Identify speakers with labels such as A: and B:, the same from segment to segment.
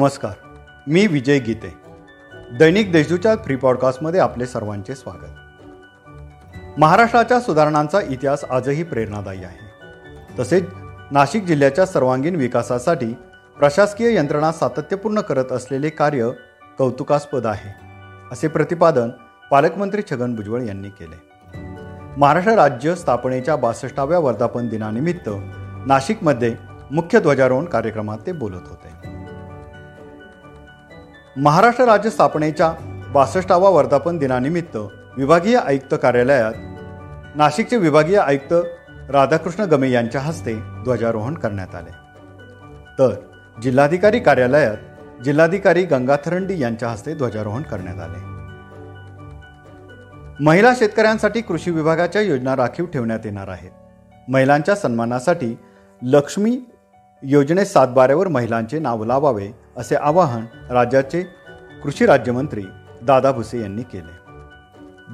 A: नमस्कार मी विजय गीते. दैनिक देशदूतच्या फ्री पॉडकास्टमध्ये आपले सर्वांचे स्वागत. महाराष्ट्राच्या सुधारणांचा इतिहास आजही प्रेरणादायी आहे. तसेच नाशिक जिल्ह्याच्या सर्वांगीण विकासासाठी प्रशासकीय यंत्रणा सातत्यपूर्ण करत असलेले कार्य कौतुकास्पद आहे असे प्रतिपादन पालकमंत्री छगन भुजबळ यांनी केले. महाराष्ट्र राज्य स्थापनेच्या बासष्टाव्या वर्धापन दिनानिमित्त नाशिकमध्ये मुख्य ध्वजारोहण कार्यक्रमात ते बोलत होते. महाराष्ट्र राज्य स्थापनेच्या बासष्टावा वर्धापन दिनानिमित्त विभागीय आयुक्त कार्यालयात नाशिकचे विभागीय आयुक्त राधाकृष्ण गमे यांच्या हस्ते ध्वजारोहण करण्यात आले. तर जिल्हाधिकारी कार्यालयात जिल्हाधिकारी गंगाथरंडी यांच्या हस्ते ध्वजारोहण करण्यात आले. महिला शेतकऱ्यांसाठी कृषी विभागाच्या योजना राखीव ठेवण्यात येणार आहेत. महिलांच्या सन्मानासाठी लक्ष्मी योजनेत सातबाऱ्यावर महिलांचे नाव लावावे असे आवाहन राज्याचे कृषी राज्यमंत्री दादा भुसे यांनी केले.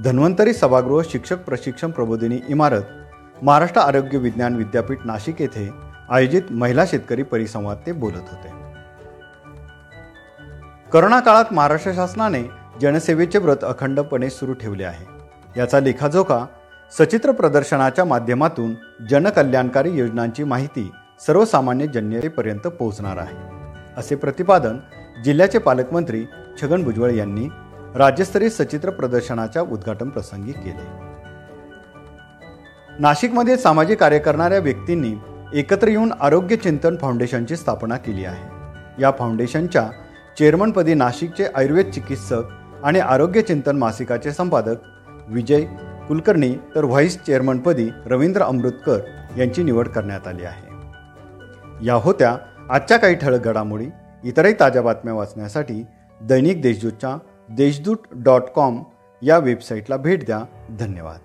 A: धन्वंतरी सभागृह शिक्षक प्रशिक्षण प्रबोधिनी इमारत महाराष्ट्र आरोग्य विज्ञान विद्यापीठ नाशिक येथे आयोजित महिला शेतकरी परिसंवाद ते बोलत होते. करोना काळात महाराष्ट्र शासनाने जनसेवेचे व्रत अखंडपणे सुरू ठेवले आहे. याचा लेखाजोखा सचित्र प्रदर्शनाच्या माध्यमातून जनकल्याणकारी योजनांची माहिती सर्वसामान्य जनतेपर्यंत पोहोचणार आहे. असे प्रतिपादन जिल्ह्याचे पालकमंत्री छगन भुजबळ यांनी राज्यस्तरीय सचित्र प्रदर्शनाच्या उद्घाटन प्रसंगी केले. नाशिकमध्ये सामाजिक कार्य करणाऱ्या व्यक्तींनी एकत्र येऊन आरोग्य चिंतन फाउंडेशनची स्थापना केली आहे. या फाउंडेशनच्या चेअरमनपदी नाशिकचे आयुर्वेद चिकित्सक आणि आरोग्य चिंतन मासिकाचे संपादक विजय कुलकर्णी तर व्हाईस चेअरमनपदी रवींद्र अमृतकर यांची निवड करण्यात आली आहे. या होत्या आजच्या काही ठळक घडामोडी. इतरही ताज्या बातम्या वाचण्यासाठी दैनिक देशदूतच्या देशदूत डॉट कॉम या वेबसाईटला भेट द्या. धन्यवाद.